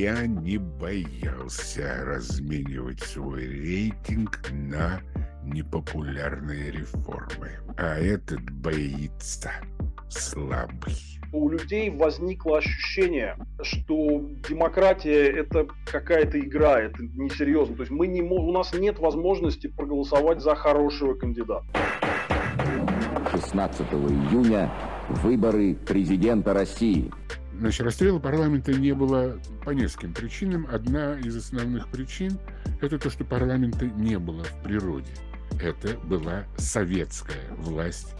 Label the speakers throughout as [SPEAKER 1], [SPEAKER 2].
[SPEAKER 1] я не боялся разменивать свой рейтинг на непопулярные реформы. А этот боится слабый.
[SPEAKER 2] У людей возникло ощущение, что демократия это какая-то игра, это несерьезно. То есть мы не, у нас нет возможности проголосовать за хорошего кандидата.
[SPEAKER 3] 16 июня выборы президента России.
[SPEAKER 1] Значит, расстрела парламента не было по нескольким причинам. Одна из основных причин – это то, что парламента не было в природе. Это была советская власть.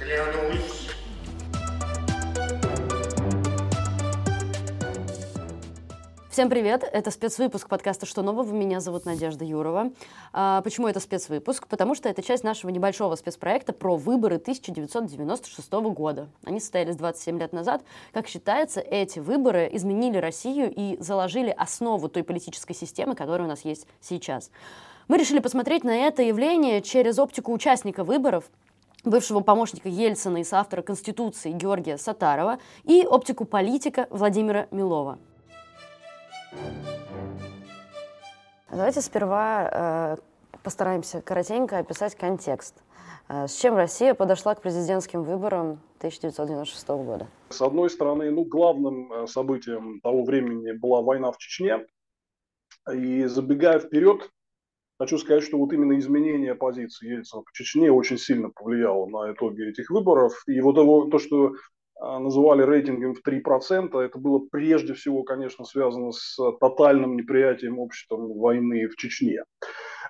[SPEAKER 4] Клянусь
[SPEAKER 5] Всем привет! Это спецвыпуск подкаста «Что нового?». Меня зовут Надежда Юрова. А, почему это спецвыпуск? Потому что это часть нашего небольшого спецпроекта про выборы 1996 года. Они состоялись 27 лет назад. Как считается, эти выборы изменили Россию и заложили основу той политической системы, которая у нас есть сейчас. Мы решили посмотреть на это явление через оптику участника выборов, бывшего помощника Ельцина и соавтора Конституции Георгия Сатарова и оптику политика Владимира Милова. Давайте сперва э, постараемся коротенько описать контекст. Э, с чем Россия подошла к президентским выборам 1996 года?
[SPEAKER 2] С одной стороны, ну, главным э, событием того времени была война в Чечне. И забегая вперед, хочу сказать, что вот именно изменение позиции Ельцина в Чечне очень сильно повлияло на итоги этих выборов. И вот его, то, что называли рейтингом в 3%. Это было прежде всего, конечно, связано с тотальным неприятием обществом войны в Чечне.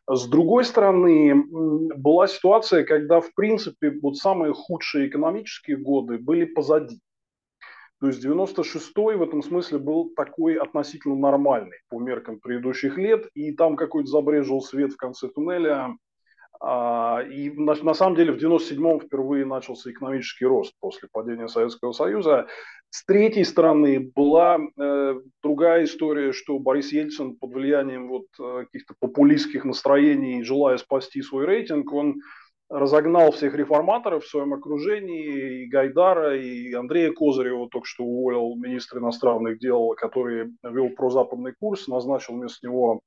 [SPEAKER 2] С другой стороны, была ситуация, когда, в принципе, вот самые худшие экономические годы были позади. То есть 96-й в этом смысле был такой относительно нормальный по меркам предыдущих лет, и там какой-то забрежил свет в конце туннеля, а, и на, на самом деле в 97-м впервые начался экономический рост после падения Советского Союза. С третьей стороны была э, другая история, что Борис Ельцин под влиянием вот, э, каких-то популистских настроений, желая спасти свой рейтинг, он разогнал всех реформаторов в своем окружении, и Гайдара, и Андрея Козырева, только что уволил министра иностранных дел, который вел прозападный курс, назначил вместо него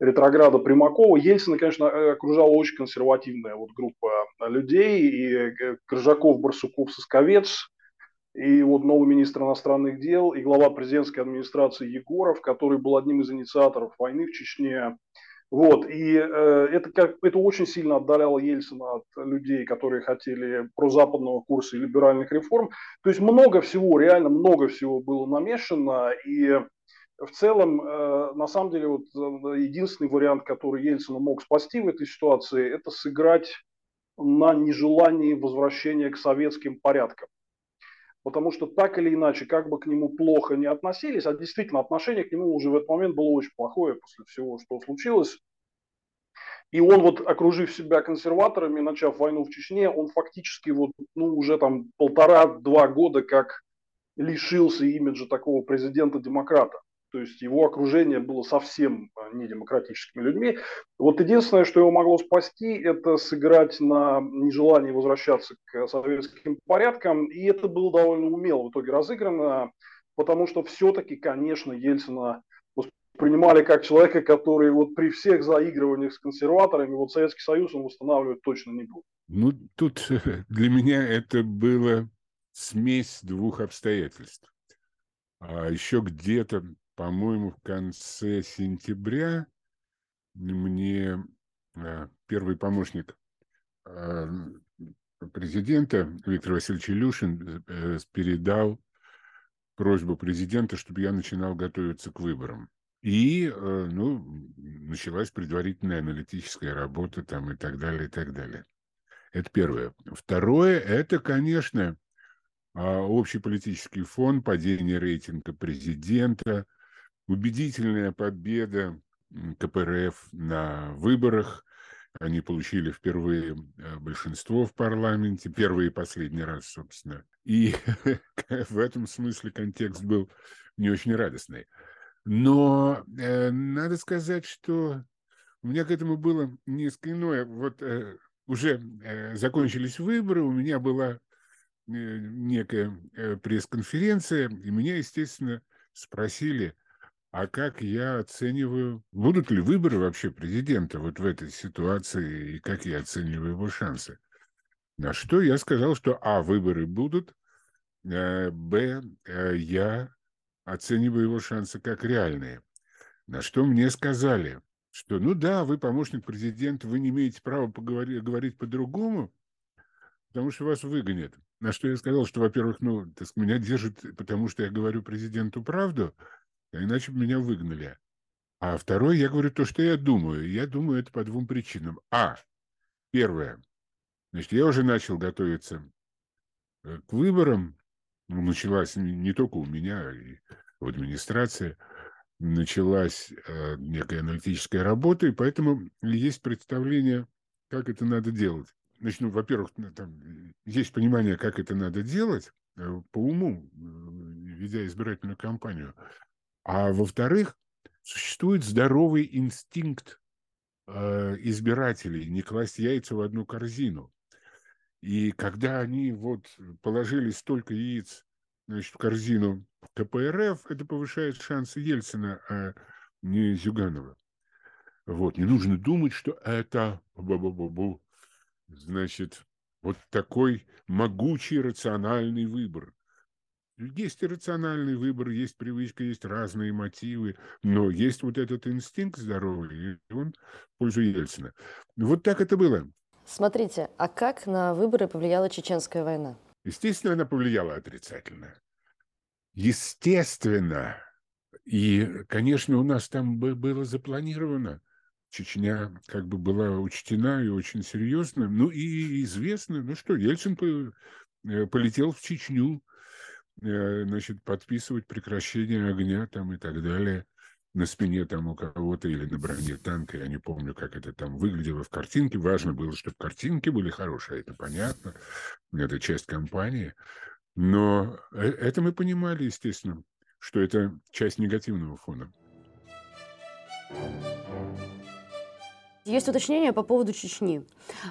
[SPEAKER 2] ретрограда Примакова. Ельцина, конечно, э, окружала очень консервативная вот группа людей, и э, Крыжаков, Барсуков, Сосковец, и вот новый министр иностранных дел, и глава президентской администрации Егоров, который был одним из инициаторов войны в Чечне. Вот, и э, это, как, это очень сильно отдаляло Ельцина от людей, которые хотели прозападного курса и либеральных реформ. То есть много всего, реально много всего было намешано, и в целом, э, на самом деле, вот э, единственный вариант, который Ельцин мог спасти в этой ситуации, это сыграть на нежелании возвращения к советским порядкам. Потому что так или иначе, как бы к нему плохо не относились, а действительно отношение к нему уже в этот момент было очень плохое после всего, что случилось. И он вот, окружив себя консерваторами, начав войну в Чечне, он фактически вот, ну, уже там полтора-два года как лишился имиджа такого президента-демократа то есть его окружение было совсем а, не демократическими людьми. Вот единственное, что его могло спасти, это сыграть на нежелании возвращаться к советским порядкам, и это было довольно умело в итоге разыграно, потому что все-таки, конечно, Ельцина принимали как человека, который вот при всех заигрываниях с консерваторами, вот Советский Союз он восстанавливать точно не будет.
[SPEAKER 1] Ну, тут для меня это было смесь двух обстоятельств. А еще где-то по-моему, в конце сентября мне э, первый помощник э, президента Виктор Васильевич Илюшин э, передал просьбу президента, чтобы я начинал готовиться к выборам. И ну, началась предварительная аналитическая работа там и так далее, и так далее. Это первое. Второе, это, конечно, а, общий политический фон, падение рейтинга президента – убедительная победа КПРФ на выборах. Они получили впервые э, большинство в парламенте, первый и последний раз, собственно. И в этом смысле контекст был не очень радостный. Но э, надо сказать, что у меня к этому было несколько иное. Вот э, уже э, закончились выборы, у меня была некая пресс-конференция, и меня, естественно, спросили, а как я оцениваю, будут ли выборы вообще президента вот в этой ситуации, и как я оцениваю его шансы. На что я сказал, что А, выборы будут, Б, я оцениваю его шансы как реальные. На что мне сказали, что ну да, вы помощник президента, вы не имеете права поговорить, говорить по-другому, потому что вас выгонят. На что я сказал, что, во-первых, ну, так меня держит, потому что я говорю президенту правду, а иначе бы меня выгнали. А второе, я говорю то, что я думаю. Я думаю это по двум причинам. А, первое, значит, я уже начал готовиться э, к выборам. Ну, началась не только у меня, и в администрации – началась э, некая аналитическая работа, и поэтому есть представление, как это надо делать. Значит, ну, во-первых, там есть понимание, как это надо делать э, по уму, э, ведя избирательную кампанию. А во-вторых, существует здоровый инстинкт избирателей не класть яйца в одну корзину. И когда они вот положили столько яиц значит, в корзину КПРФ, это повышает шансы Ельцина, а не Зюганова. Вот, не нужно думать, что это, бу -бу -бу -бу, значит, вот такой могучий рациональный выбор. Есть иррациональный выбор, есть привычка, есть разные мотивы, но есть вот этот инстинкт здоровый, и он в пользу Ельцина. Вот так это было.
[SPEAKER 5] Смотрите, а как на выборы повлияла чеченская война?
[SPEAKER 1] Естественно, она повлияла отрицательно. Естественно. И, конечно, у нас там было запланировано. Чечня как бы была учтена и очень серьезно. Ну и известно, ну что, Ельцин э, полетел в Чечню, значит, подписывать прекращение огня там и так далее на спине там у кого-то или на броне танка, я не помню, как это там выглядело в картинке. Важно было, чтобы картинки были хорошие, это понятно, это часть компании. Но э, это мы понимали, естественно, что это часть негативного фона.
[SPEAKER 5] Есть уточнение по поводу Чечни.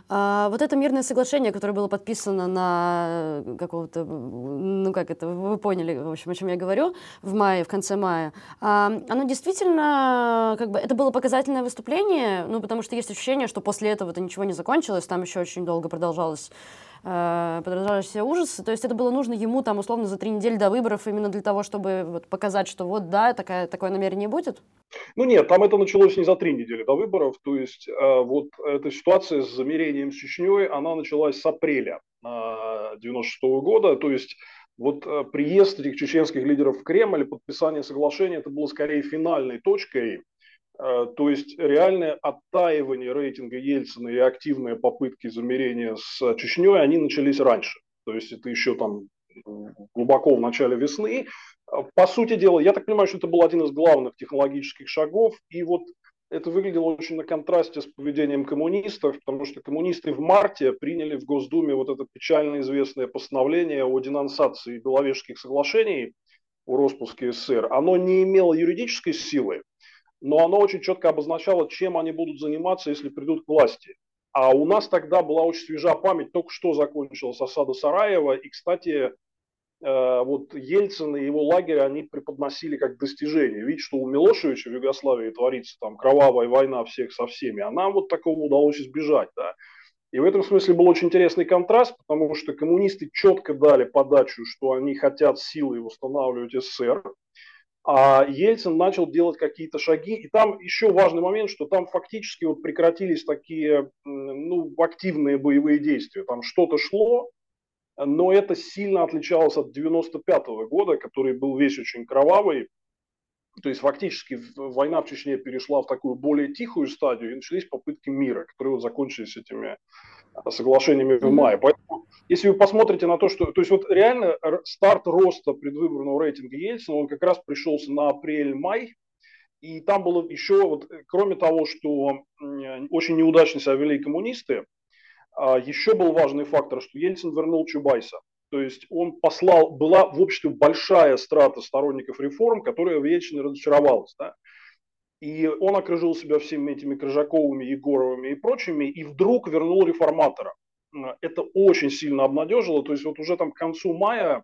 [SPEAKER 5] А, вот это мирное соглашение, которое было подписано на э, какого-то, ну как это, вы поняли, в общем, о чем я говорю, в мае, в конце мая, а, оно действительно, как бы, это было показательное выступление, ну потому что есть ощущение, что после этого это ничего не закончилось, там еще очень долго продолжалось э, продолжались все ужасы. То есть это было нужно ему там условно за три недели до выборов именно для того, чтобы вот, показать, что вот да, такая, такое намерение будет?
[SPEAKER 2] Ну нет, там это началось не за три недели до выборов. То есть э, вот эта ситуация с замерением с Чечней, она началась с апреля э, 96 -го года. То есть вот э, приезд этих чеченских лидеров в Кремль, подписание соглашения, это было скорее финальной точкой то есть реальное оттаивание рейтинга Ельцина и активные попытки замерения с Чечней, они начались раньше. То есть это еще там глубоко в начале весны. Э, по сути дела, я так понимаю, что это был один из главных технологических шагов. И вот это выглядело очень на контрасте с поведением коммунистов, потому что коммунисты в марте приняли в Госдуме вот это печально известное постановление о денонсации Беловежских соглашений, о распуске СССР. Оно не имело юридической силы, но оно очень четко обозначало, чем они будут заниматься, если придут к власти. А у нас тогда была очень свежа память, только что закончилась осада Сараева, и, кстати, э, вот Ельцин и его лагерь, они преподносили как достижение. Видите, что у Милошевича в Югославии творится там кровавая война всех со всеми, а нам вот такого удалось избежать, да. И в этом смысле был очень интересный контраст, потому что коммунисты четко дали подачу, что они хотят силой восстанавливать СССР, а Ельцин начал делать какие-то шаги. И там еще важный момент, что там фактически вот прекратились такие ну, активные боевые действия. Там что-то шло, но это сильно отличалось от 95 -го года, который был весь очень кровавый. То есть фактически война в Чечне перешла в такую более тихую стадию, и начались попытки мира, которые вот закончились этими соглашениями в мае. Поэтому, если вы посмотрите на то, что... То есть вот реально старт роста предвыборного рейтинга Ельцина, он как раз пришелся на апрель-май, и там было еще, вот, кроме того, что очень неудачно себя вели коммунисты, а, еще был важный фактор, что Ельцин вернул Чубайса. То есть он послал, была в обществе большая страта сторонников реформ, которая в Ельцине разочаровалась. Да? И он окружил себя всеми этими Крыжаковыми, Егоровыми и прочими, и вдруг вернул реформатора. это очень сильно обнадежило. То есть вот уже там к концу мая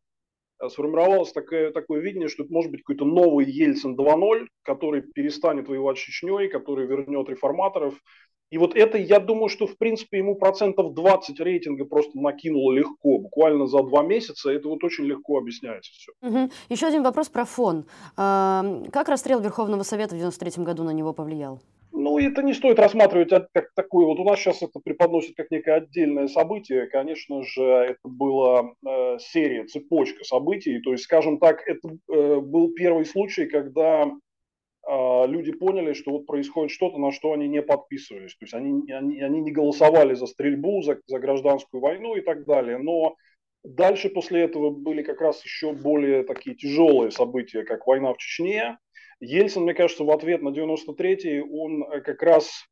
[SPEAKER 2] Э, сформировалось такое, такое видение, что это может быть какой-то новый Ельцин 2.0, который перестанет воевать с Чечней, который вернет реформаторов. И вот это, я думаю, что в принципе ему процентов 20 рейтинга просто накинуло легко, буквально за два месяца. Это вот очень легко объясняется все.
[SPEAKER 5] Угу. Еще один вопрос про фон. Как расстрел Верховного Совета в 93 году на него повлиял?
[SPEAKER 2] Ну, это не стоит рассматривать как такое. Вот у нас сейчас это преподносит как некое отдельное событие. Конечно же, это была э, серия, цепочка событий. То есть, скажем так, это э, был первый случай, когда люди поняли, что вот происходит что-то, на что они не подписывались. То есть они, они, они не голосовали за стрельбу, за, за гражданскую войну и так далее. Но дальше после этого были как раз еще более такие тяжелые события, как война в Чечне, Ельцин, мне кажется, в ответ на 93-й, он э, как раз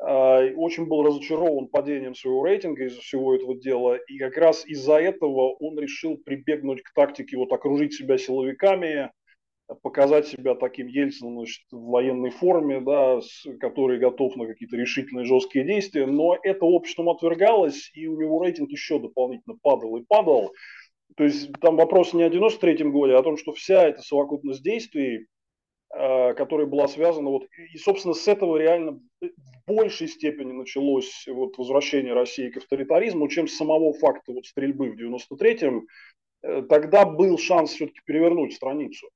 [SPEAKER 2] э, очень был разочарован падением своего рейтинга из-за всего этого дела, и как раз из-за этого он решил прибегнуть к тактике вот окружить себя силовиками, показать себя таким Ельцином значит, в военной форме, да, с, который готов на какие-то решительные жесткие действия, но это обществом отвергалось, и у него рейтинг еще дополнительно падал и падал. То есть там вопрос не о 93-м годе, а о том, что вся эта совокупность действий Э, которая была связана, вот, и, собственно, с этого реально в большей степени началось вот, возвращение России к авторитаризму, чем с самого факта вот, стрельбы в 93-м. Э, тогда был шанс все-таки перевернуть страницу.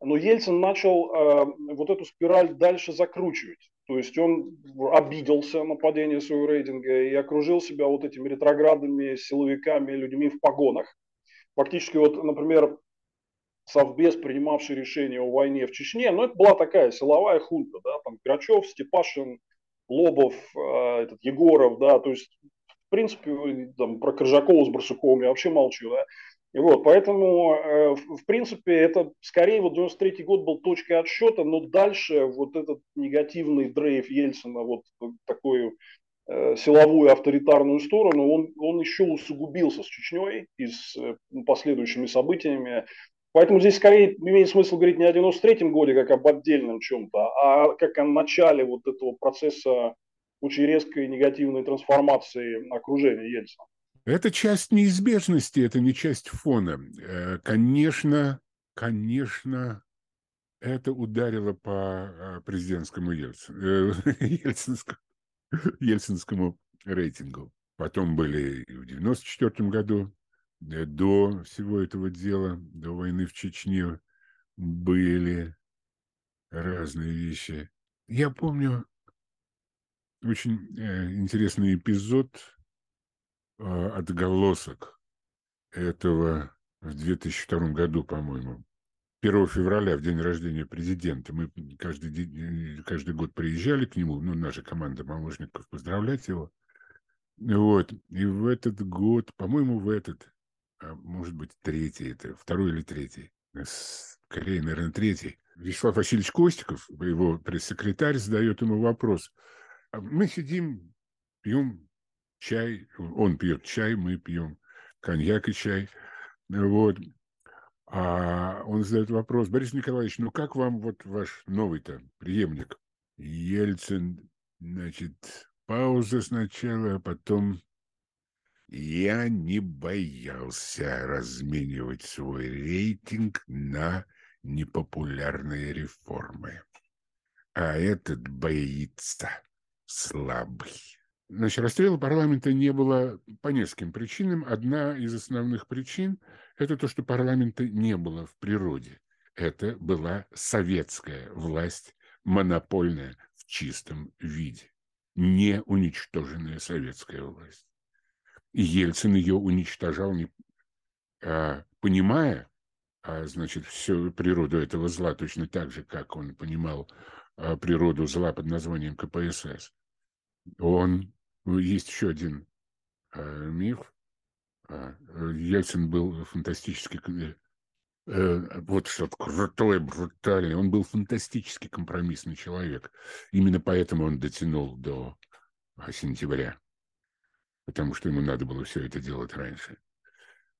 [SPEAKER 2] Но Ельцин начал э, вот эту спираль дальше закручивать. То есть он обиделся на падение своего рейтинга и окружил себя вот этими ретроградными силовиками, людьми в погонах. Фактически, вот, например, совбез, принимавший решение о войне в Чечне, но это была такая силовая хунта, да, там Грачев, Степашин, Лобов, э, этот Егоров, да, то есть, в принципе, там, про Крыжакова с Барсуковым я вообще молчу, да, и вот, поэтому, э, в принципе, это скорее вот 93 год был точкой отсчета, но дальше вот этот негативный дрейф Ельцина, вот такой э, силовую авторитарную сторону, он, он еще усугубился с Чечней и с э, последующими событиями. Поэтому здесь скорее имеет смысл говорить не о 93-м годе, как об отдельном чем-то, а как о начале вот этого процесса очень резкой негативной трансформации окружения Ельцина.
[SPEAKER 1] Это часть неизбежности, это не часть фона. Э, конечно, конечно, это ударило по э, президентскому э, ельцинскому, ельцинскому рейтингу. Потом были и в 94 году до всего этого дела, до войны в Чечне, были разные вещи. Я помню очень интересный эпизод отголосок этого в 2002 году, по-моему. 1 февраля, в день рождения президента, мы каждый, день, каждый год приезжали к нему, ну, наша команда помощников, поздравлять его. Вот. И в этот год, по-моему, в этот а, может быть, третий, это второй или третий, скорее, наверное, третий. Вячеслав Васильевич Костиков, его пресс-секретарь, задает ему вопрос. «А мы сидим, пьем чай, он пьет чай, мы пьем коньяк и чай. Вот. А он задает вопрос, Борис Николаевич, ну как вам вот ваш новый-то преемник? Ельцин, значит, пауза сначала, а потом я не боялся разменивать свой рейтинг на непопулярные реформы. А этот боится слабый. Значит, расстрела парламента не было по нескольким причинам. Одна из основных причин – это то, что парламента не было в природе. Это была советская власть, монопольная в чистом виде, не уничтоженная советская власть. И Ельцин ее уничтожал, не, а, понимая, а, значит, всю природу этого зла, точно так же, как он понимал а, природу зла под названием КПСС. Он, есть еще один а, миф, а, Ельцин был фантастически э, э, вот что крутой, брутальный. Он был фантастически компромиссный человек. Именно поэтому он дотянул до сентября потому что ему надо было все это делать раньше,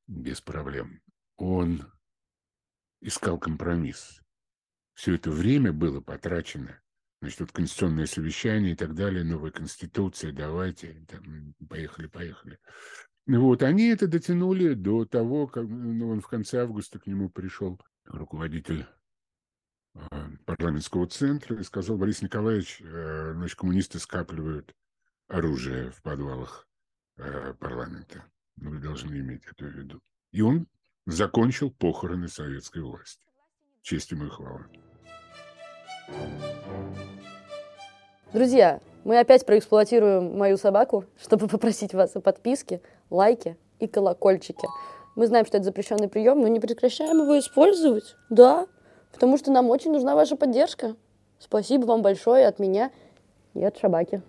[SPEAKER 1] без проблем. Он искал компромисс. Все это время было потрачено Значит, вот конституционное совещание и так далее, новая конституция, давайте, там, поехали, поехали. Вот, они это дотянули до того, как ну, он в конце августа к нему пришел руководитель а, парламентского центра и сказал, Борис Николаевич, э, значит, коммунисты скапливают оружие в подвалах э, парламента. Вы должны иметь это в виду. И он закончил похороны советской власти. Честь ему и хвала.
[SPEAKER 5] Друзья, мы опять проэксплуатируем мою собаку, чтобы попросить вас о подписке, лайке и колокольчике. Мы знаем, что это запрещенный прием, но не прекращаем его использовать. Да, потому что нам очень нужна ваша поддержка. Спасибо вам большое от меня и от собаки.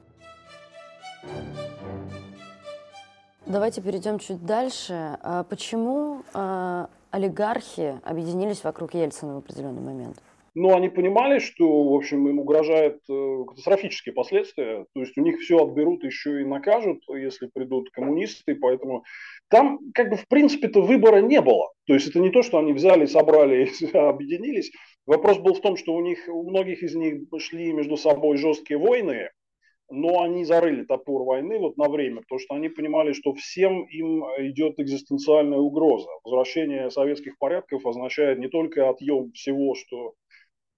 [SPEAKER 5] Давайте перейдем чуть дальше. А почему а, олигархи объединились вокруг Ельцина в определенный момент?
[SPEAKER 2] Но они понимали, что, в общем, им угрожают э, катастрофические последствия. То есть у них все отберут, еще и накажут, если придут коммунисты. Поэтому там, как бы, в принципе-то выбора не было. То есть это не то, что они взяли, собрали объединились. Вопрос был в том, что у них, у многих из них шли между собой жесткие войны, но они зарыли топор войны вот на время, потому что они понимали, что всем им идет экзистенциальная угроза. Возвращение советских порядков означает не только отъем всего, что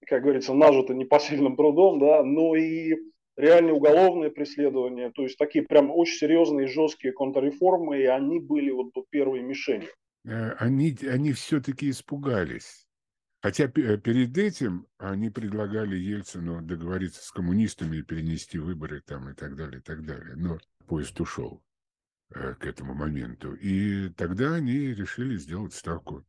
[SPEAKER 2] как говорится, нажито непосильным трудом, да, но и реальные уголовные преследования, то есть такие прям очень серьезные жесткие контрреформы, и они были вот первой мишенью.
[SPEAKER 1] Э, они, они все-таки испугались. Хотя э, перед этим они предлагали Ельцину договориться с коммунистами и перенести выборы там и так далее, и так далее. Но поезд ушел э, к этому моменту. И тогда они решили сделать ставку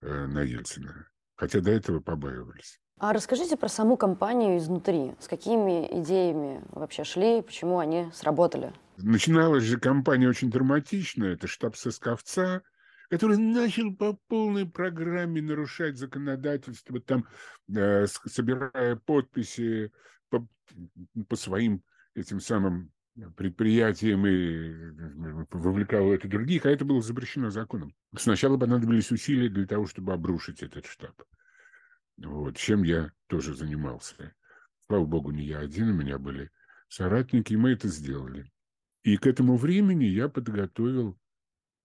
[SPEAKER 1] на Ельцина. Хотя до этого побаивались.
[SPEAKER 5] А расскажите про саму компанию изнутри. С какими идеями вообще шли, почему они сработали?
[SPEAKER 1] Начиналась же компания очень драматично. Это штаб Сосковца, который начал по полной программе нарушать законодательство, там, э, собирая подписи по, по своим этим самым предприятиям и э, вовлекал это других, а это было запрещено законом. Сначала понадобились усилия для того, чтобы обрушить этот штаб. Вот, чем я тоже занимался. Слава богу, не я один, у меня были соратники, и мы это сделали. И к этому времени я подготовил,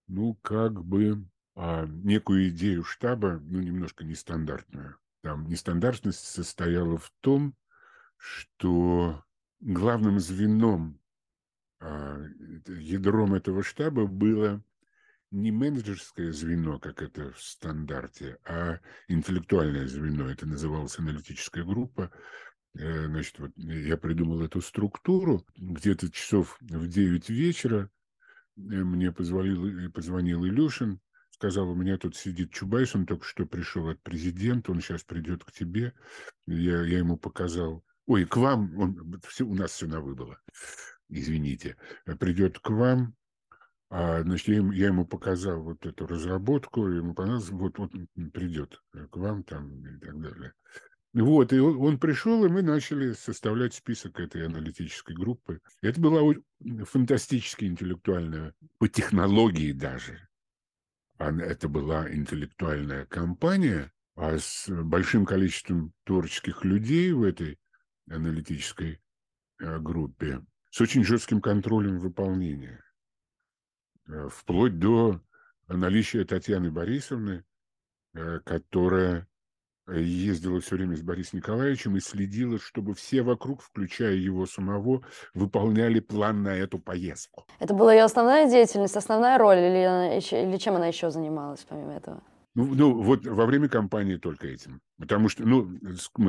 [SPEAKER 1] ну, как бы а, некую идею штаба, ну, немножко нестандартную. Там нестандартность состояла в том, что главным звеном, а, ядром этого штаба было не менеджерское звено, как это в стандарте, а интеллектуальное звено. Это называлась аналитическая группа. Э, значит, вот я придумал эту структуру. Где-то часов в 9 вечера э, мне позвонил, позвонил Илюшин, сказал, у меня тут сидит Чубайс, он только что пришел от президента, он сейчас придет к тебе. Я, я ему показал. Ой, к вам, он, все, у нас все на выбыло, извините. Придет к вам, а, значит, я, я ему показал вот эту разработку, ему понравилось, вот, вот придет к вам там и так далее. Вот, и он, он пришел, и мы начали составлять список этой аналитической группы. Это была фантастически интеллектуальная, по технологии даже. Это была интеллектуальная компания, а с большим количеством творческих людей в этой аналитической э, группе, с очень жестким контролем выполнения. Э, вплоть до наличия Татьяны Борисовны, э, которая ездила все время с Борисом Николаевичем и следила, чтобы все вокруг, включая его самого, выполняли план на эту поездку.
[SPEAKER 5] Это была ее основная деятельность, основная роль, или, или чем она еще занималась помимо этого?
[SPEAKER 1] Ну, ну, вот во время кампании только этим. Потому что, ну,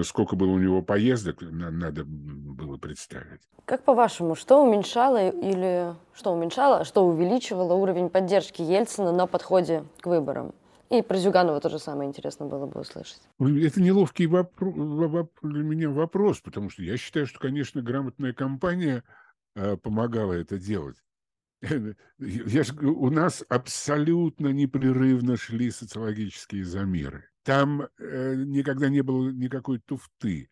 [SPEAKER 1] сколько было у него поездок, надо было представить.
[SPEAKER 5] Как по-вашему, что уменьшало или что уменьшало, что увеличивало уровень поддержки Ельцина на подходе к выборам? И про Зюганова тоже самое интересно было бы услышать.
[SPEAKER 1] Это неловкий вопрос, для меня вопрос, потому что я считаю, что, конечно, грамотная компания э, помогала это делать. Я ж, у нас абсолютно непрерывно шли социологические замеры. Там э, никогда не было никакой туфты,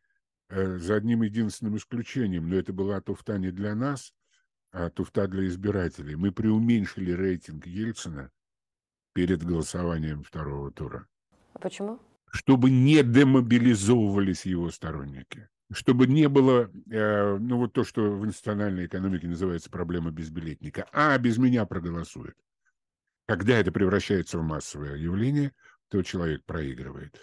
[SPEAKER 1] э, за одним единственным исключением, но это была туфта не для нас, а туфта для избирателей. Мы преуменьшили рейтинг Ельцина перед голосованием второго тура.
[SPEAKER 5] А почему?
[SPEAKER 1] Чтобы не демобилизовывались его сторонники. Чтобы не было, э, ну вот то, что в национальной экономике называется проблема безбилетника. А, без меня проголосует. Когда это превращается в массовое явление, то человек проигрывает.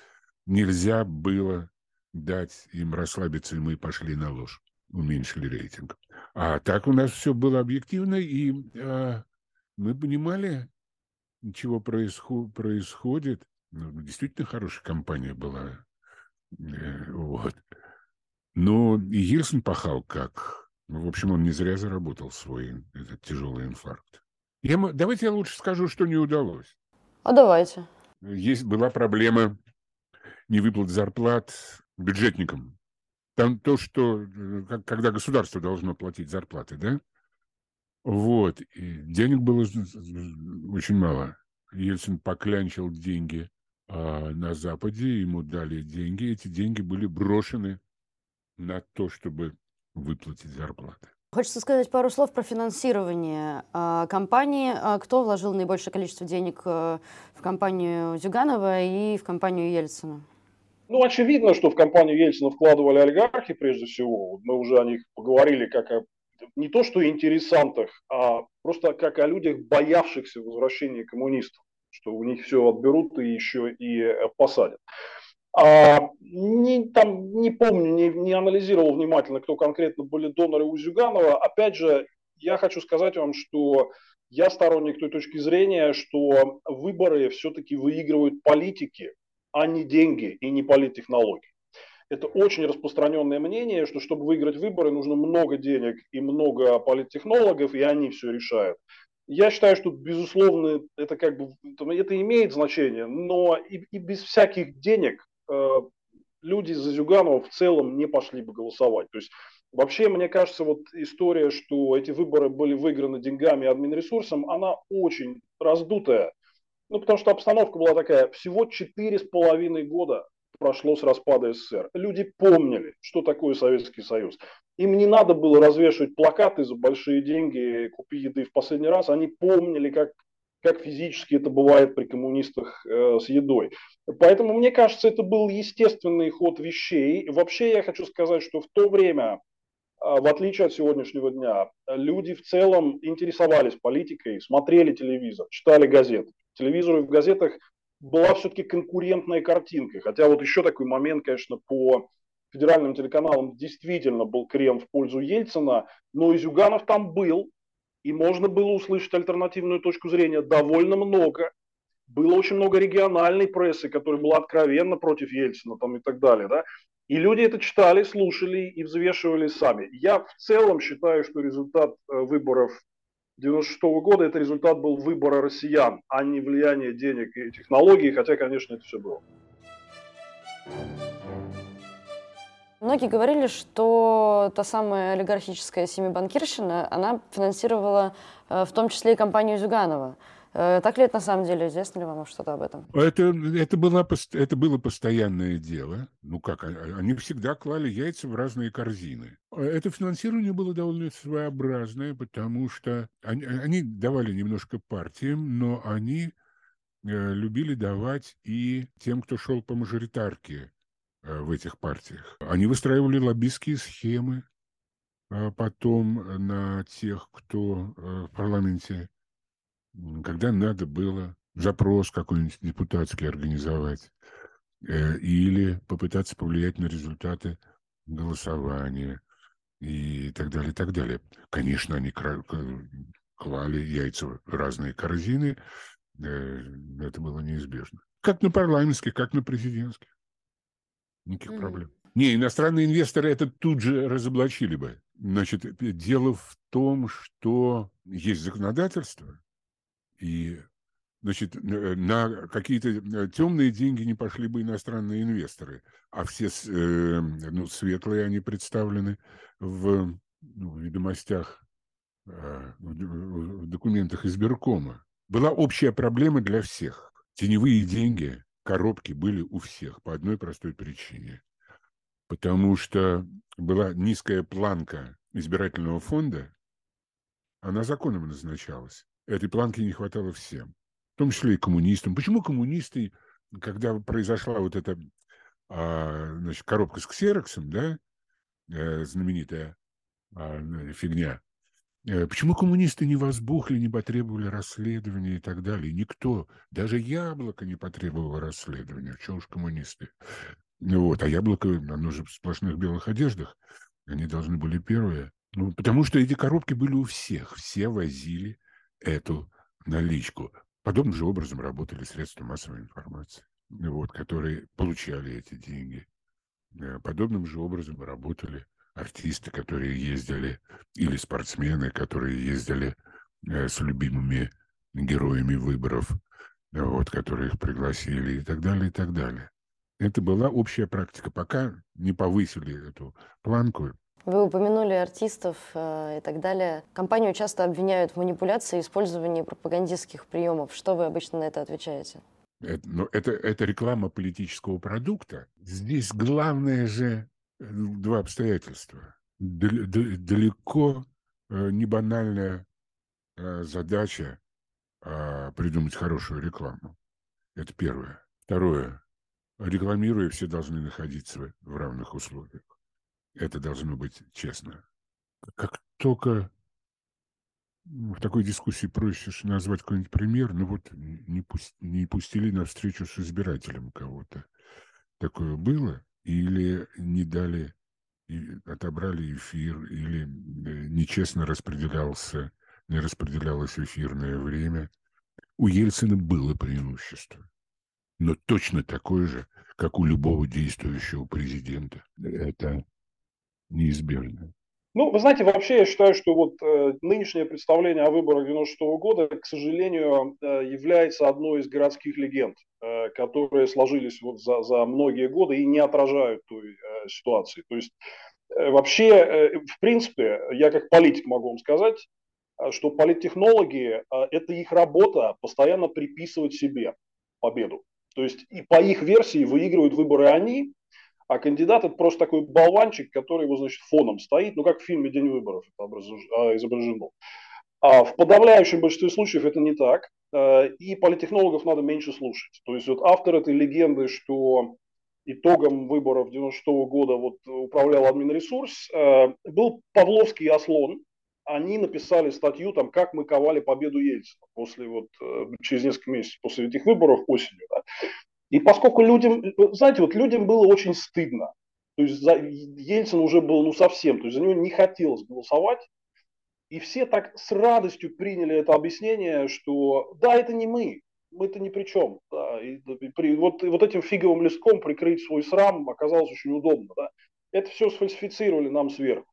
[SPEAKER 1] Нельзя было дать им расслабиться, и мы пошли на ложь, уменьшили рейтинг. А так у нас все было объективно, и э, мы понимали, чего происход, происходит. Ну, действительно хорошая компания была. Э, вот. Но и Ельцин пахал как. Ну, в общем, он не зря заработал свой этот тяжелый инфаркт. Я, давайте я лучше скажу, что не удалось.
[SPEAKER 5] А давайте.
[SPEAKER 1] Есть, была проблема невыплат зарплат бюджетникам. Там то, что, э, когда государство должно платить зарплаты, да? Вот. И денег было очень мало. Ельцин поклянчил деньги а на Западе, ему дали деньги. Эти деньги были брошены на то, чтобы выплатить зарплаты.
[SPEAKER 5] Хочется сказать пару слов про финансирование э, компании. Э, кто вложил наибольшее количество денег э, в компанию Зюганова и в компанию Ельцина?
[SPEAKER 2] Ну, очевидно, что в компанию Ельцина вкладывали олигархи прежде всего. Мы уже о них поговорили как о не то что интересантах, а просто как о людях, боявшихся возвращения коммунистов, что у них все отберут и еще и посадят. А, не, там, не помню, не, не анализировал внимательно, кто конкретно были доноры у Зюганова. Опять же, я хочу сказать вам, что я сторонник той точки зрения, что выборы все-таки выигрывают политики, а не деньги и не политтехнологии. Это очень распространенное мнение, что чтобы выиграть выборы, нужно много денег и много политтехнологов, и они все решают. Я считаю, что, безусловно, это как бы это имеет значение, но и, и без всяких денег люди за Зюганова в целом не пошли бы голосовать. То есть вообще, мне кажется, вот история, что эти выборы были выиграны деньгами и админресурсом, она очень раздутая. Ну, потому что обстановка была такая, всего четыре с половиной года прошло с распада СССР. Люди помнили, что такое Советский Союз. Им не надо было развешивать плакаты за большие деньги, купи еды в последний раз. Они помнили, как как физически это бывает при коммунистах э, с едой. Поэтому, мне кажется, это был естественный ход вещей. Вообще я хочу сказать, что в то время, э, в отличие от сегодняшнего дня, люди в целом интересовались политикой, смотрели телевизор, читали газеты. Телевизор и в газетах была все-таки конкурентная картинка. Хотя вот еще такой момент, конечно, по федеральным телеканалам действительно был крем в пользу Ельцина, но и Зюганов там был, и можно было услышать альтернативную точку зрения довольно много. Было очень много региональной прессы, которая была откровенно против Ельцина там, и так далее. Да? И люди это читали, слушали и взвешивали сами. Я в целом считаю, что результат э, выборов 96 -го года это результат был выбора россиян, а не влияние денег и технологий, хотя, конечно, это все было.
[SPEAKER 5] Многие говорили, что та самая олигархическая семибанкирщина, она финансировала э, в том числе и компанию Зюганова. Э, так ли это на самом деле? Известно ли вам что-то об этом?
[SPEAKER 1] Это, это, было, это было постоянное дело. Ну как, а, а, они всегда клали яйца в разные корзины. Это финансирование было довольно своеобразное, потому что они, они давали немножко партиям, но они э, любили давать и тем, кто шел по мажоритарке в этих партиях. Они выстраивали лоббистские схемы а потом на тех, кто э, в парламенте, когда надо было запрос какой-нибудь депутатский организовать э, или попытаться повлиять на результаты голосования и так далее, и так далее. Конечно, они клали яйца в разные корзины, это было неизбежно. Как на парламентских, как на президентских. Никаких mm. проблем. Не, иностранные инвесторы это тут же разоблачили бы. Значит, дело в том, что есть законодательство, и значит, на какие-то э, темные деньги не пошли бы иностранные инвесторы, а все э, ну, светлые они представлены в, ну, ведомостях, э, в документах избиркома. Была общая проблема для всех. Теневые деньги коробки были у всех по одной простой причине. Потому что была низкая планка избирательного фонда, она законом назначалась. Этой планки не хватало всем, в том числе и коммунистам. Почему коммунисты, когда произошла вот эта а, значит, коробка с ксероксом, да, э, знаменитая э, фигня. Э, почему коммунисты не возбухли, не потребовали расследования и так далее? Никто, даже яблоко не потребовало расследования. Чего уж коммунисты? Вот. А яблоко, оно же в сплошных белых одеждах. Они должны были первые. Ну, потому что эти коробки были у всех. Все возили эту наличку. Подобным же образом работали средства массовой информации, вот, которые получали эти деньги. Э, подобным же образом работали артисты, которые ездили, или спортсмены, которые ездили э, с любимыми героями выборов, вот, которые их пригласили и так далее, и так далее. Это была общая практика. Пока не повысили эту планку,
[SPEAKER 5] вы упомянули артистов э, и так далее. Компанию часто обвиняют в манипуляции и использовании пропагандистских приемов. Что вы обычно на это отвечаете?
[SPEAKER 1] Это, но это, это реклама политического продукта. Здесь главное же два обстоятельства. Далеко э, не банальная э, задача а, придумать хорошую рекламу. Это первое. Второе. Рекламируя, все должны находиться в равных условиях. Это должно быть честно. Как только в такой дискуссии проще назвать какой-нибудь пример, ну вот не пустили на встречу с избирателем кого-то. Такое было? Или не дали, отобрали эфир, или э, нечестно распределялся, не распределялось эфирное время. У Ельцина было преимущество, но точно такое же, как у любого действующего президента. Это неизбежно.
[SPEAKER 2] Ну, вы знаете, вообще я считаю, что вот э, нынешнее представление о выборах 96 -го года, к сожалению, э, является одной из городских легенд, э, которые сложились вот за, за многие годы и не отражают той э, ситуации. То есть э, вообще, э, в принципе, я как политик могу вам сказать, э, что политтехнологи, э, это их работа постоянно приписывать себе победу. То есть и по их версии выигрывают выборы они, а кандидат это просто такой болванчик, который его, значит, фоном стоит, ну как в фильме «День выборов» это а, изображено. А в подавляющем большинстве случаев это не так, э, и политтехнологов надо меньше слушать. То есть вот автор этой легенды, что итогом выборов 96 -го года вот управлял админресурс, э, был Павловский Ослон. Они написали статью, там, как мы ковали победу Ельцина после вот, э, через несколько месяцев после этих выборов осенью. Да. И поскольку людям, знаете, вот людям было очень стыдно, то есть за, Ельцин уже был ну совсем, то есть за него не хотелось голосовать, и все так с радостью приняли это объяснение, что да, это не мы, мы это ни при чем. Да, и, и при, вот, вот этим фиговым листком прикрыть свой срам оказалось очень удобно. Да. Это все сфальсифицировали нам сверху.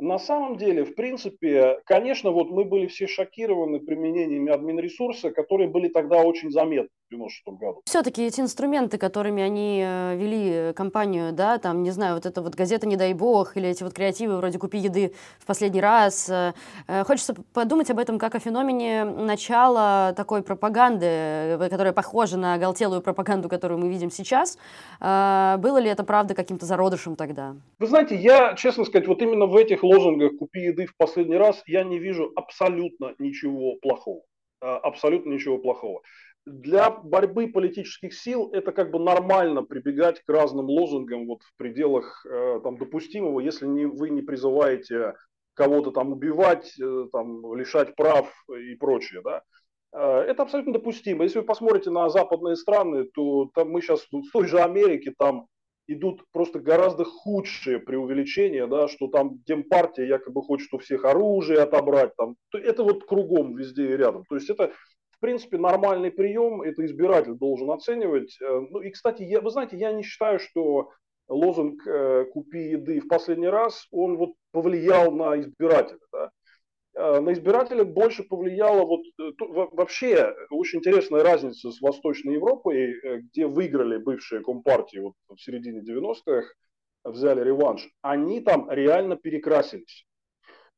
[SPEAKER 2] На самом деле, в принципе, конечно, вот мы были все шокированы применениями админресурса, которые были тогда очень заметны в 96 году.
[SPEAKER 5] Все-таки эти инструменты, которыми они э, вели компанию, да, там, не знаю, вот эта вот газета «Не дай бог» или эти вот креативы вроде «Купи еды в последний раз», э, э, хочется подумать об этом как о феномене начала такой пропаганды, которая похожа на оголтелую пропаганду, которую мы видим сейчас. Было ли это, правда, каким-то зародышем тогда?
[SPEAKER 2] Вы знаете, я, честно сказать, вот именно в этих лозунгах «Купи еды в последний раз» я не вижу абсолютно ничего плохого. Абсолютно ничего плохого для борьбы политических сил это как бы нормально прибегать к разным лозунгам вот в пределах э, там, допустимого, если не, вы не призываете кого-то там убивать, э, там, лишать прав и прочее. Да? Э, это абсолютно допустимо. Если вы посмотрите на западные страны, то там мы сейчас в той же Америке там идут просто гораздо худшие преувеличения, да, что там Демпартия якобы хочет у всех оружие отобрать. Там. Это вот кругом везде и рядом. То есть это в принципе, нормальный прием, это избиратель должен оценивать. Э, ну и, кстати, я, вы знаете, я не считаю, что лозунг э, «купи еды в последний раз», он вот повлиял на избирателя. Да? Э, на избирателя больше повлияла вот вообще очень интересная разница с Восточной Европой, где выиграли бывшие компартии вот в середине 90-х, взяли реванш. Они там реально перекрасились.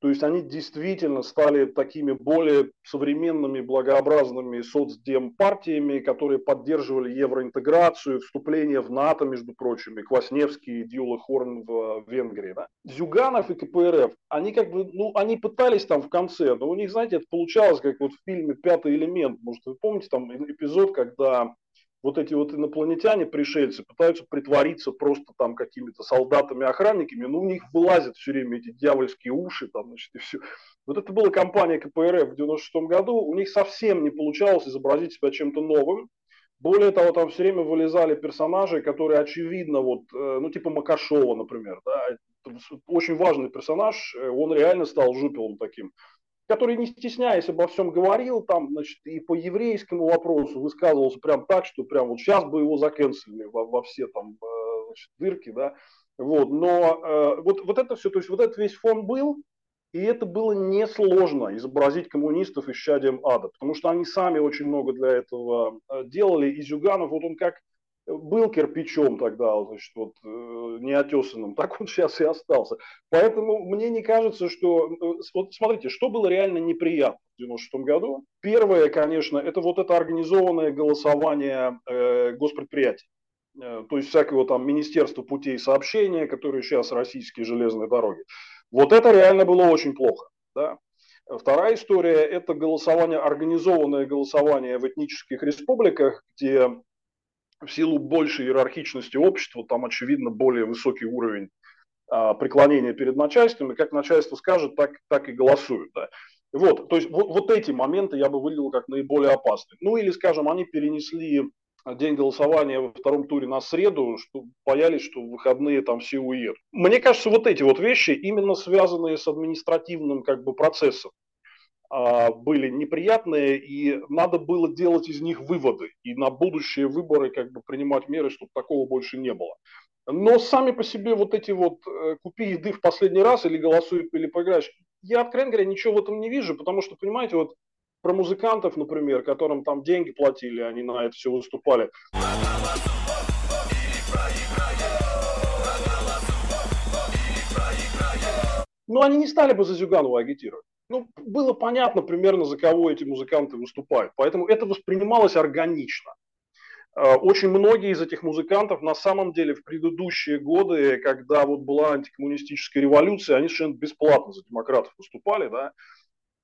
[SPEAKER 2] То есть они действительно стали такими более современными, благообразными соцдемпартиями, которые поддерживали евроинтеграцию, вступление в НАТО, между прочим, Квасневский, и Дьюла Хорн в Венгрии. Да? Зюганов и КПРФ, они как бы, ну, они пытались там в конце, но у них, знаете, это получалось как вот в фильме «Пятый элемент». Может, вы помните там эпизод, когда вот эти вот инопланетяне, пришельцы, пытаются притвориться просто там какими-то солдатами-охранниками, но у них вылазят все время эти дьявольские уши, там, значит, и все. Вот это была компания КПРФ в 96 году, у них совсем не получалось изобразить себя чем-то новым, более того, там все время вылезали персонажи, которые очевидно, вот, э, ну, типа Макашова, например, да, очень важный персонаж, э, он реально стал жупелом таким, который, не стесняясь обо всем говорил, там, значит, и по еврейскому вопросу высказывался прям так, что прям вот сейчас бы его заканцелили во, во все там э, значит, дырки, да, вот, но э, вот, вот это все, то есть вот этот весь фон был, и это было несложно изобразить коммунистов исчадием ада, потому что они сами очень много для этого э, делали. И Зюганов, вот он как был кирпичом тогда, значит, вот, э, неотесанным, так он сейчас и остался. Поэтому мне не кажется, что... Э, вот смотрите, что было реально неприятно в 96 году? Первое, конечно, это вот это организованное голосование э, госпредприятий. Э, то есть всякого там Министерства путей сообщения, которые сейчас российские железные дороги. Вот это реально было очень плохо. Да? Вторая история – это голосование, организованное голосование в этнических республиках, где в силу большей иерархичности общества, там, очевидно, более высокий уровень а, преклонения перед начальством, и как начальство скажет, так, так и голосуют. Да. Вот, то есть вот, вот эти моменты я бы выделил как наиболее опасные. Ну или, скажем, они перенесли день голосования во втором туре на среду, что боялись, что в выходные там все уедут. Мне кажется, вот эти вот вещи, именно связанные с административным как бы процессом, были неприятные, и надо было делать из них выводы, и на будущие выборы как бы принимать меры, чтобы такого больше не было. Но сами по себе вот эти вот э, «купи еды в последний раз» или «голосуй или поиграешь», я, откровенно говоря, ничего в этом не вижу, потому что, понимаете, вот про музыкантов, например, которым там деньги платили, они на это все выступали. Но они не стали бы за Зюганова агитировать. Ну, было понятно примерно, за кого эти музыканты выступают. Поэтому это воспринималось органично. А, очень многие из этих музыкантов на самом деле в предыдущие годы, когда вот была антикоммунистическая революция, они совершенно бесплатно за демократов выступали, да,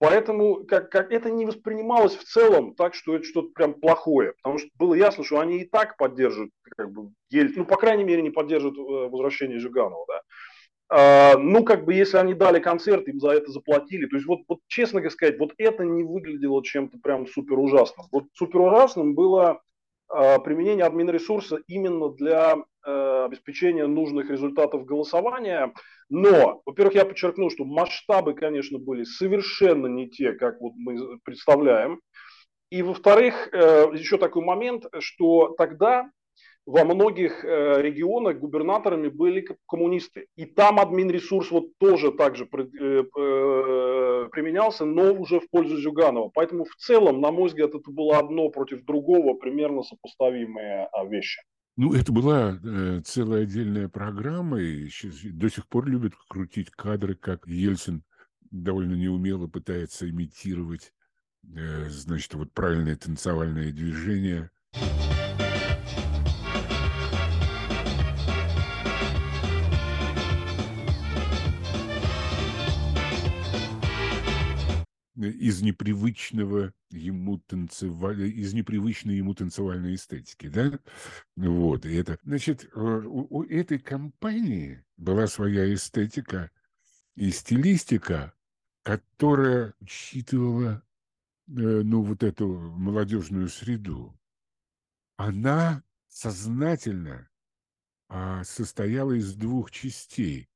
[SPEAKER 2] Поэтому как, как это не воспринималось в целом так, что это что-то прям плохое. Потому что было ясно, что они и так поддерживают, как бы, ну, по крайней мере, не поддерживают э, возвращение Зюганова. Да. А, ну, как бы, если они дали концерт, им за это заплатили. То есть, вот, вот честно сказать, вот это не выглядело чем-то прям супер ужасным. Вот супер ужасным было а, применение админ-ресурса именно для а, обеспечения нужных результатов голосования – но, во-первых, я подчеркну, что масштабы, конечно, были совершенно не те, как вот мы представляем. И, во-вторых, э, еще такой момент, что тогда во многих э, регионах губернаторами были коммунисты. И там админ-ресурс вот тоже также э, применялся, но уже в пользу Зюганова. Поэтому в целом, на мой взгляд, это было одно против другого примерно сопоставимые а, вещи.
[SPEAKER 1] Ну, это была э, целая отдельная программа, и сейчас, до сих пор любят крутить кадры, как Ельцин довольно неумело пытается имитировать, э, значит, вот правильное танцевальное движение. Из непривычного ему танцевали, из непривычной ему танцевальной эстетики, да? Вот, и это, значит, э, у, у этой компании была своя эстетика и стилистика, которая учитывала, э, ну, вот эту молодежную среду. Она сознательно а, состояла из двух частей.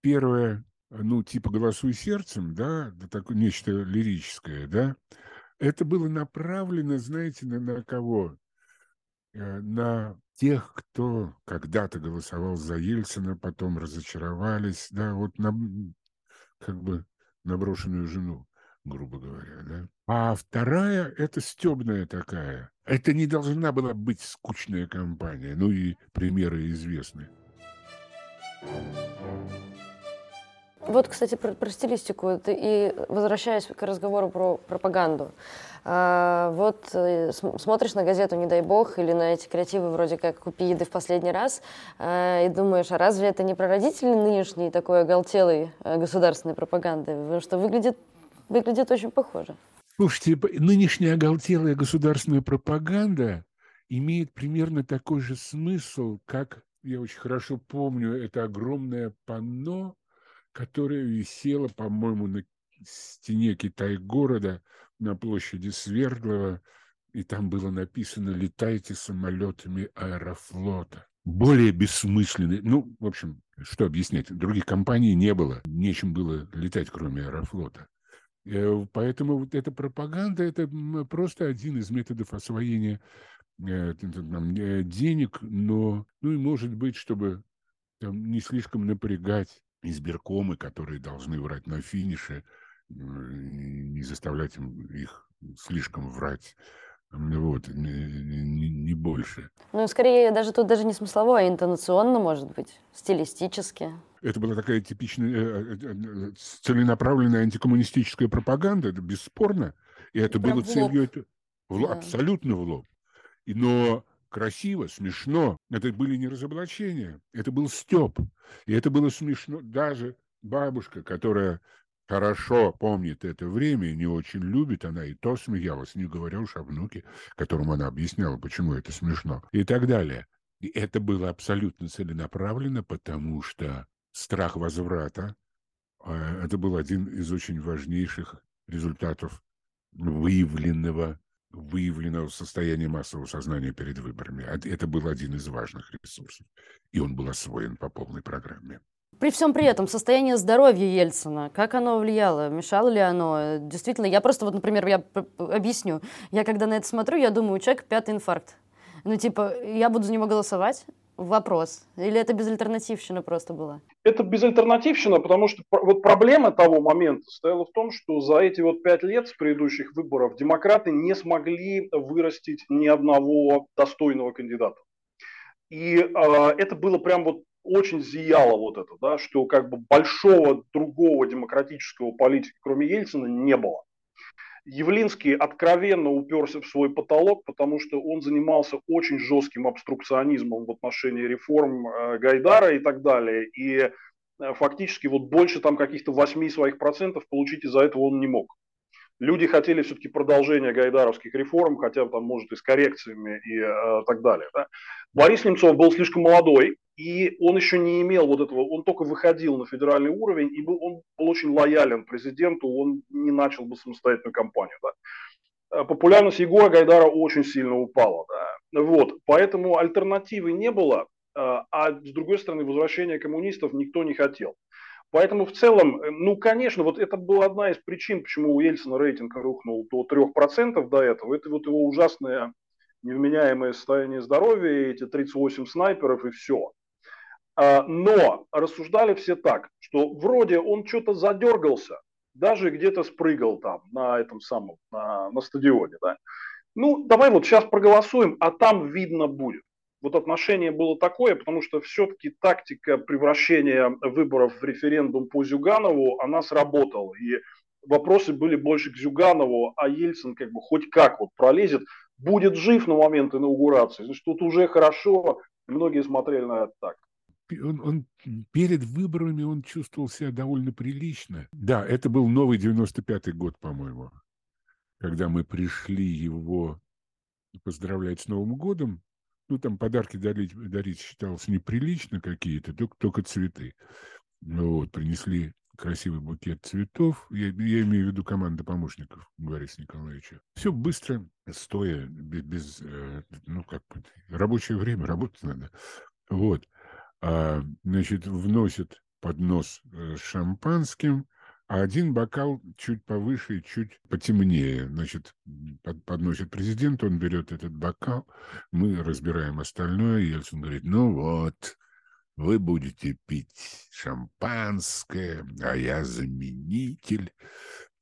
[SPEAKER 1] Первая ну, типа «Голосуй сердцем», да, такое нечто лирическое, да, это было направлено, знаете, на, на кого? Э, на тех, кто когда-то голосовал за Ельцина, потом разочаровались, да, вот на, как бы наброшенную жену, грубо говоря, да. А вторая – это стебная такая. Это не должна была быть скучная компания, ну и примеры известны.
[SPEAKER 5] Вот, кстати, про, про стилистику. И возвращаясь к разговору про пропаганду. А, вот э, смотришь на газету «Не дай бог» или на эти креативы вроде как «Купи еды в последний раз» а, и думаешь, а разве это не прародители нынешней такой оголтелой э, государственной пропаганды? Потому что выглядит, выглядит очень похоже.
[SPEAKER 1] Слушайте, нынешняя оголтелая государственная пропаганда имеет примерно такой же смысл, как, я очень хорошо помню, это огромное панно, которое висело, по-моему, на стене Китай-города на площади Свердлова, и там было написано «Летайте самолетами аэрофлота». Более бессмысленный, ну, в общем, что объяснять, других компаний не было, нечем было летать, кроме аэрофлота. Э, поэтому вот эта пропаганда – это просто один из методов освоения э, э, денег, но, ну и может быть, чтобы там, не слишком напрягать избиркомы, которые должны врать на финише, не заставлять их слишком врать вот, не, не больше.
[SPEAKER 5] Ну, скорее, даже тут даже не смыслово, а интонационно, может быть, стилистически.
[SPEAKER 1] Это была такая типичная э, э, э, целенаправленная антикоммунистическая пропаганда, это бесспорно. И это Прям было целью... В, да. Абсолютно в лоб. Но красиво, смешно. Это были не разоблачения, это был степ. И это было смешно. Даже бабушка, которая хорошо помнит это время и не очень любит, она и то смеялась, не говоря уж о внуке, которому она объясняла, почему это смешно, и так далее. И это было абсолютно целенаправленно, потому что страх возврата э, это был один из очень важнейших результатов выявленного выявленного состояния массового сознания перед выборами. Это был один из важных ресурсов, и он был освоен по полной программе.
[SPEAKER 5] При всем при этом состояние здоровья Ельцина, как оно влияло, мешало ли оно? Действительно, я просто вот, например, я объясню. Я когда на это смотрю, я думаю, у человека пятый инфаркт. Ну, типа, я буду за него голосовать? Вопрос. Или это безальтернативщина просто была?
[SPEAKER 2] Это безальтернативщина, потому что вот проблема того момента стояла в том, что за эти вот пять лет с предыдущих выборов демократы не смогли вырастить ни одного достойного кандидата. И э, это было прям вот очень зияло вот это, да, что как бы большого другого демократического политика, кроме Ельцина, не было. Явлинский откровенно уперся в свой потолок, потому что он занимался очень жестким обструкционизмом в отношении реформ э, Гайдара и так далее. И э, фактически вот больше там каких-то 8 своих процентов получить из-за этого он не мог. Люди хотели все-таки продолжения гайдаровских реформ, хотя там, может, и с коррекциями и э, так далее. Да? Борис Немцов был слишком молодой, и он еще не имел вот этого, он только выходил на федеральный уровень, и был, он был очень лоялен президенту, он не начал бы самостоятельную кампанию. Да. Э, популярность Егора Гайдара очень сильно упала. Да. Вот, поэтому альтернативы не было, э, а с другой стороны возвращения коммунистов никто не хотел. Поэтому в целом, э, ну, конечно, вот это была одна из причин, почему у Ельцина рейтинг рухнул до 3% до этого. Это вот его ужасное невменяемое состояние здоровья, эти 38 снайперов и все. А, но рассуждали все так, что вроде он что-то задергался, даже где-то спрыгал там на этом самом, на, на стадионе. Да? Ну, давай вот сейчас проголосуем, а там видно будет. Вот отношение было такое, потому что все-таки тактика превращения выборов в референдум по Зюганову, она сработала. И вопросы были больше к Зюганову, а Ельцин как бы хоть как вот пролезет, будет жив на момент инаугурации. Значит, тут уже хорошо, многие смотрели на это так
[SPEAKER 1] он, он перед выборами он чувствовал себя довольно прилично. Да, это был новый 95-й год, по-моему, когда мы пришли его поздравлять с Новым годом. Ну, там подарки дарить, дарить считалось неприлично какие-то, только, только цветы. Ну, вот, принесли красивый букет цветов. Я, я имею в виду команда помощников Бориса Николаевича. Все быстро, стоя, без, без э, ну, как рабочее время, работать надо. Вот значит, вносит поднос э, с шампанским, а один бокал чуть повыше и чуть потемнее. Значит, под, подносит президент, он берет этот бокал, мы разбираем остальное, и Ельцин говорит, ну вот, вы будете пить шампанское, а я заменитель.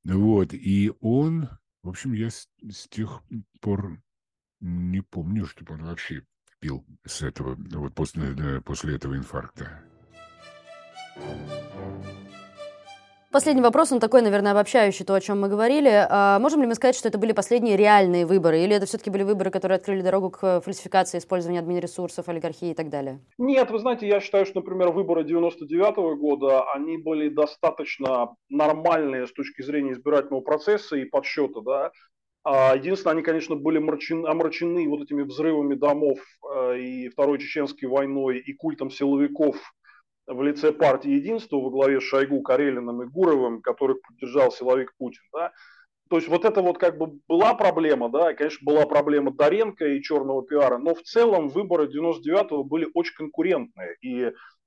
[SPEAKER 1] Вот, и он, в общем, я с, с тех пор не помню, чтобы он вообще пил с этого, вот после, после этого инфаркта.
[SPEAKER 5] Последний вопрос, он такой, наверное, обобщающий то, о чем мы говорили. А можем ли мы сказать, что это были последние реальные выборы? Или это все-таки были выборы, которые открыли дорогу к фальсификации, использованию админресурсов, олигархии и так далее?
[SPEAKER 2] Нет, вы знаете, я считаю, что, например, выборы 99 -го года, они были достаточно нормальные с точки зрения избирательного процесса и подсчета, да, единственное, они, конечно, были омрачены вот этими взрывами домов э, и Второй Чеченской войной, и культом силовиков в лице партии Единства во главе с Шойгу, Карелиным и Гуровым, которых поддержал силовик Путин. Да? То есть вот это вот как бы была проблема, да, конечно, была проблема Доренко и черного пиара, но в целом выборы 99-го были очень конкурентные. И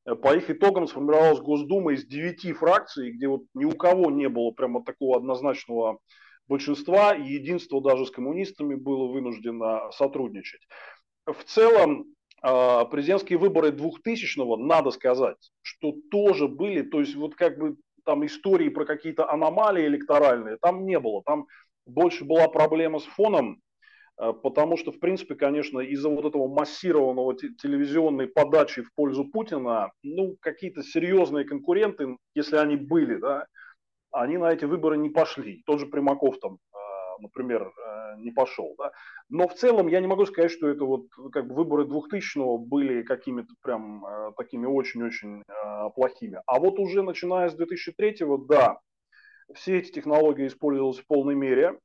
[SPEAKER 2] э, по их итогам сформировалась Госдума из девяти фракций, где вот ни у кого не было прямо такого однозначного большинства, и единство даже с коммунистами было вынуждено сотрудничать. В целом, а, президентские выборы 2000-го, надо сказать, что тоже были, то есть вот как бы там истории про какие-то аномалии электоральные, там не было. Там больше была проблема с фоном, а, потому что, в принципе, конечно, из-за вот этого массированного телевизионной подачи в пользу Путина, ну, какие-то серьезные конкуренты, если они были, да, они на эти выборы не пошли. Тот же Примаков там, а, например, э, не пошел. Да? Но в целом я не могу сказать, что это вот как бы выборы 2000-го были какими-то прям э, такими очень-очень э, плохими. А вот уже начиная с 2003-го, да, все эти технологии использовались в полной мере.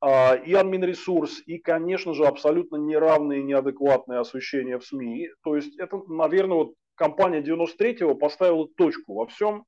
[SPEAKER 2] А, и админресурс, и, конечно же, абсолютно неравные, неадекватные освещения в СМИ. То есть это, наверное, вот компания 93-го поставила точку во всем –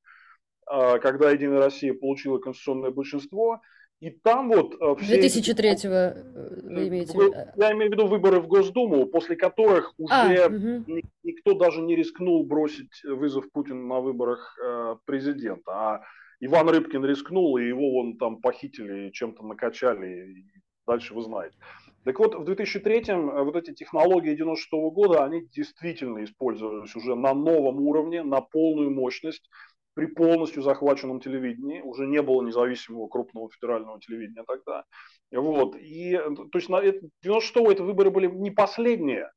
[SPEAKER 2] когда Единая Россия получила конституционное большинство, и там вот...
[SPEAKER 5] 2003-го э, вы имеете
[SPEAKER 2] Я имею в виду выборы в Госдуму, после которых а, уже а, угу. никто даже не рискнул бросить вызов Путину на выборах э, президента. А Иван Рыбкин рискнул, и его вон там похитили, чем-то накачали, и дальше вы знаете. Так вот, в 2003-м э, вот эти технологии 96 -го года, они действительно использовались уже на новом уровне, на полную мощность при полностью захваченном телевидении, уже не было независимого крупного федерального телевидения тогда. Вот. И, то есть, на 96-го это выборы были не последние,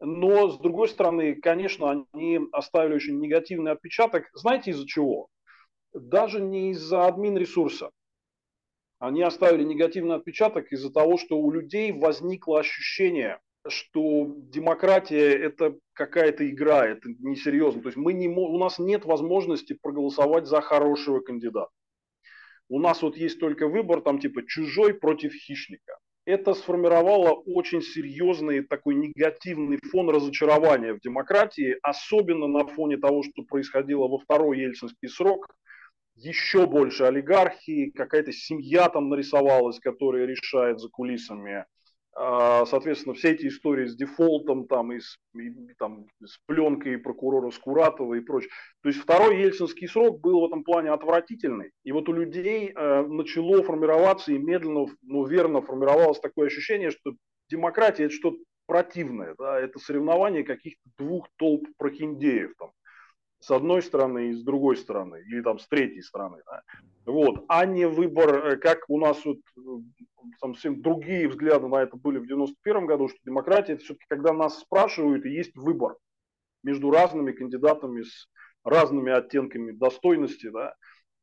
[SPEAKER 2] но, с другой стороны, конечно, они оставили очень негативный отпечаток. Знаете из-за чего? Даже не из-за админ ресурса. Они оставили негативный отпечаток из-за того, что у людей возникло ощущение – что демократия это какая-то игра, это несерьезно. То есть мы не, у нас нет возможности проголосовать за хорошего кандидата. У нас вот есть только выбор там типа чужой против хищника. Это сформировало очень серьезный такой негативный фон разочарования в демократии, особенно на фоне того, что происходило во второй ельцинский срок. Еще больше олигархии, какая-то семья там нарисовалась, которая решает за кулисами соответственно, все эти истории с дефолтом, там, и с, и, там, с пленкой прокурора Скуратова и прочее. То есть второй ельцинский срок был в этом плане отвратительный. И вот у людей э, начало формироваться и медленно, но верно формировалось такое ощущение, что демократия это что-то противное. Да? Это соревнование каких-то двух толп прохиндеев. Там с одной стороны и с другой стороны, или там с третьей стороны. Да? Вот, а не выбор, э, как у нас вот э, там совсем другие взгляды на это были в 91 году, что демократия это все-таки когда нас спрашивают и есть выбор между разными кандидатами с разными оттенками достойности, да,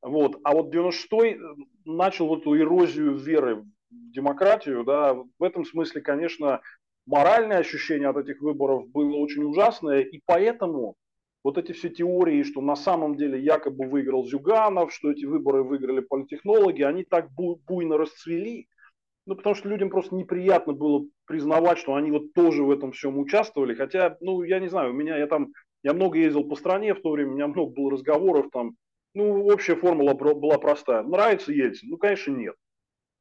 [SPEAKER 2] вот. А вот 96-й э, начал вот эту эрозию веры в демократию, да, в этом смысле, конечно, моральное ощущение от этих выборов было очень ужасное, и поэтому вот эти все теории, что на самом деле якобы выиграл Зюганов, что эти выборы выиграли политтехнологи, они так буйно расцвели, ну, потому что людям просто неприятно было признавать, что они вот тоже в этом всем участвовали. Хотя, ну, я не знаю, у меня, я там, я много ездил по стране в то время, у меня много было разговоров там. Ну, общая формула была простая. Нравится Ельцин? Ну, конечно, нет.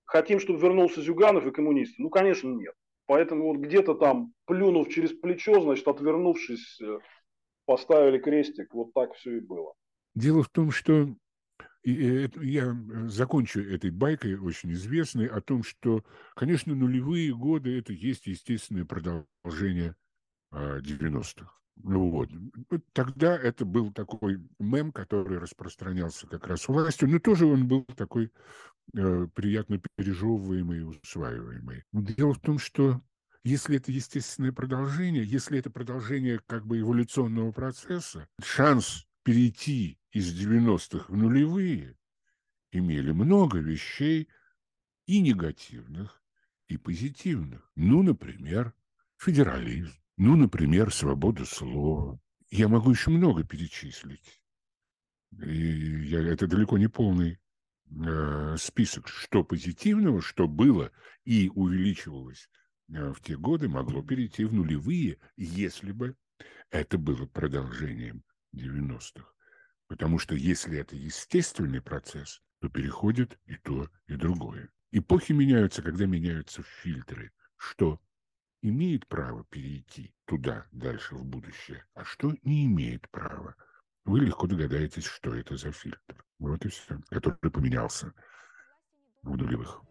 [SPEAKER 2] Хотим, чтобы вернулся Зюганов и коммунисты? Ну, конечно, нет. Поэтому вот где-то там, плюнув через плечо, значит, отвернувшись э, поставили крестик, вот так все и было.
[SPEAKER 1] Дело в том, что и я закончу этой байкой, очень известной, о том, что, конечно, нулевые годы – это есть естественное продолжение 90-х. А, ну вот. Тогда это был такой мем, который распространялся как раз властью, но тоже он был такой э, приятно пережевываемый, усваиваемый. Дело в том, что если это естественное продолжение, если это продолжение как бы эволюционного процесса, шанс перейти из 90-х в нулевые имели много вещей и негативных, и позитивных. Ну, например, федерализм. Ну, например, свобода слова. Я могу еще много перечислить. И я, это далеко не полный э, список, что позитивного, что было и увеличивалось э, в те годы, могло перейти в нулевые, если бы это было продолжением 90-х. Потому что если это естественный процесс, то переходит и то, и другое. Эпохи меняются, когда меняются фильтры. Что имеет право перейти туда, дальше, в будущее, а что не имеет права. Вы легко догадаетесь, что это за фильтр. Вот и все, который поменялся в нулевых.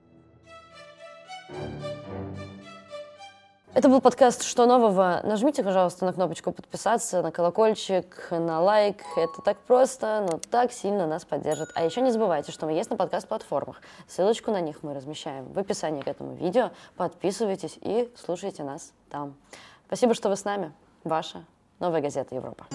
[SPEAKER 5] Это был подкаст «Что нового?». Нажмите, пожалуйста, на кнопочку подписаться, на колокольчик, на лайк. Это так просто, но так сильно нас поддержит. А еще не забывайте, что мы есть на подкаст-платформах. Ссылочку на них мы размещаем в описании к этому видео. Подписывайтесь и слушайте нас там. Спасибо, что вы с нами. Ваша Новая газета Европа.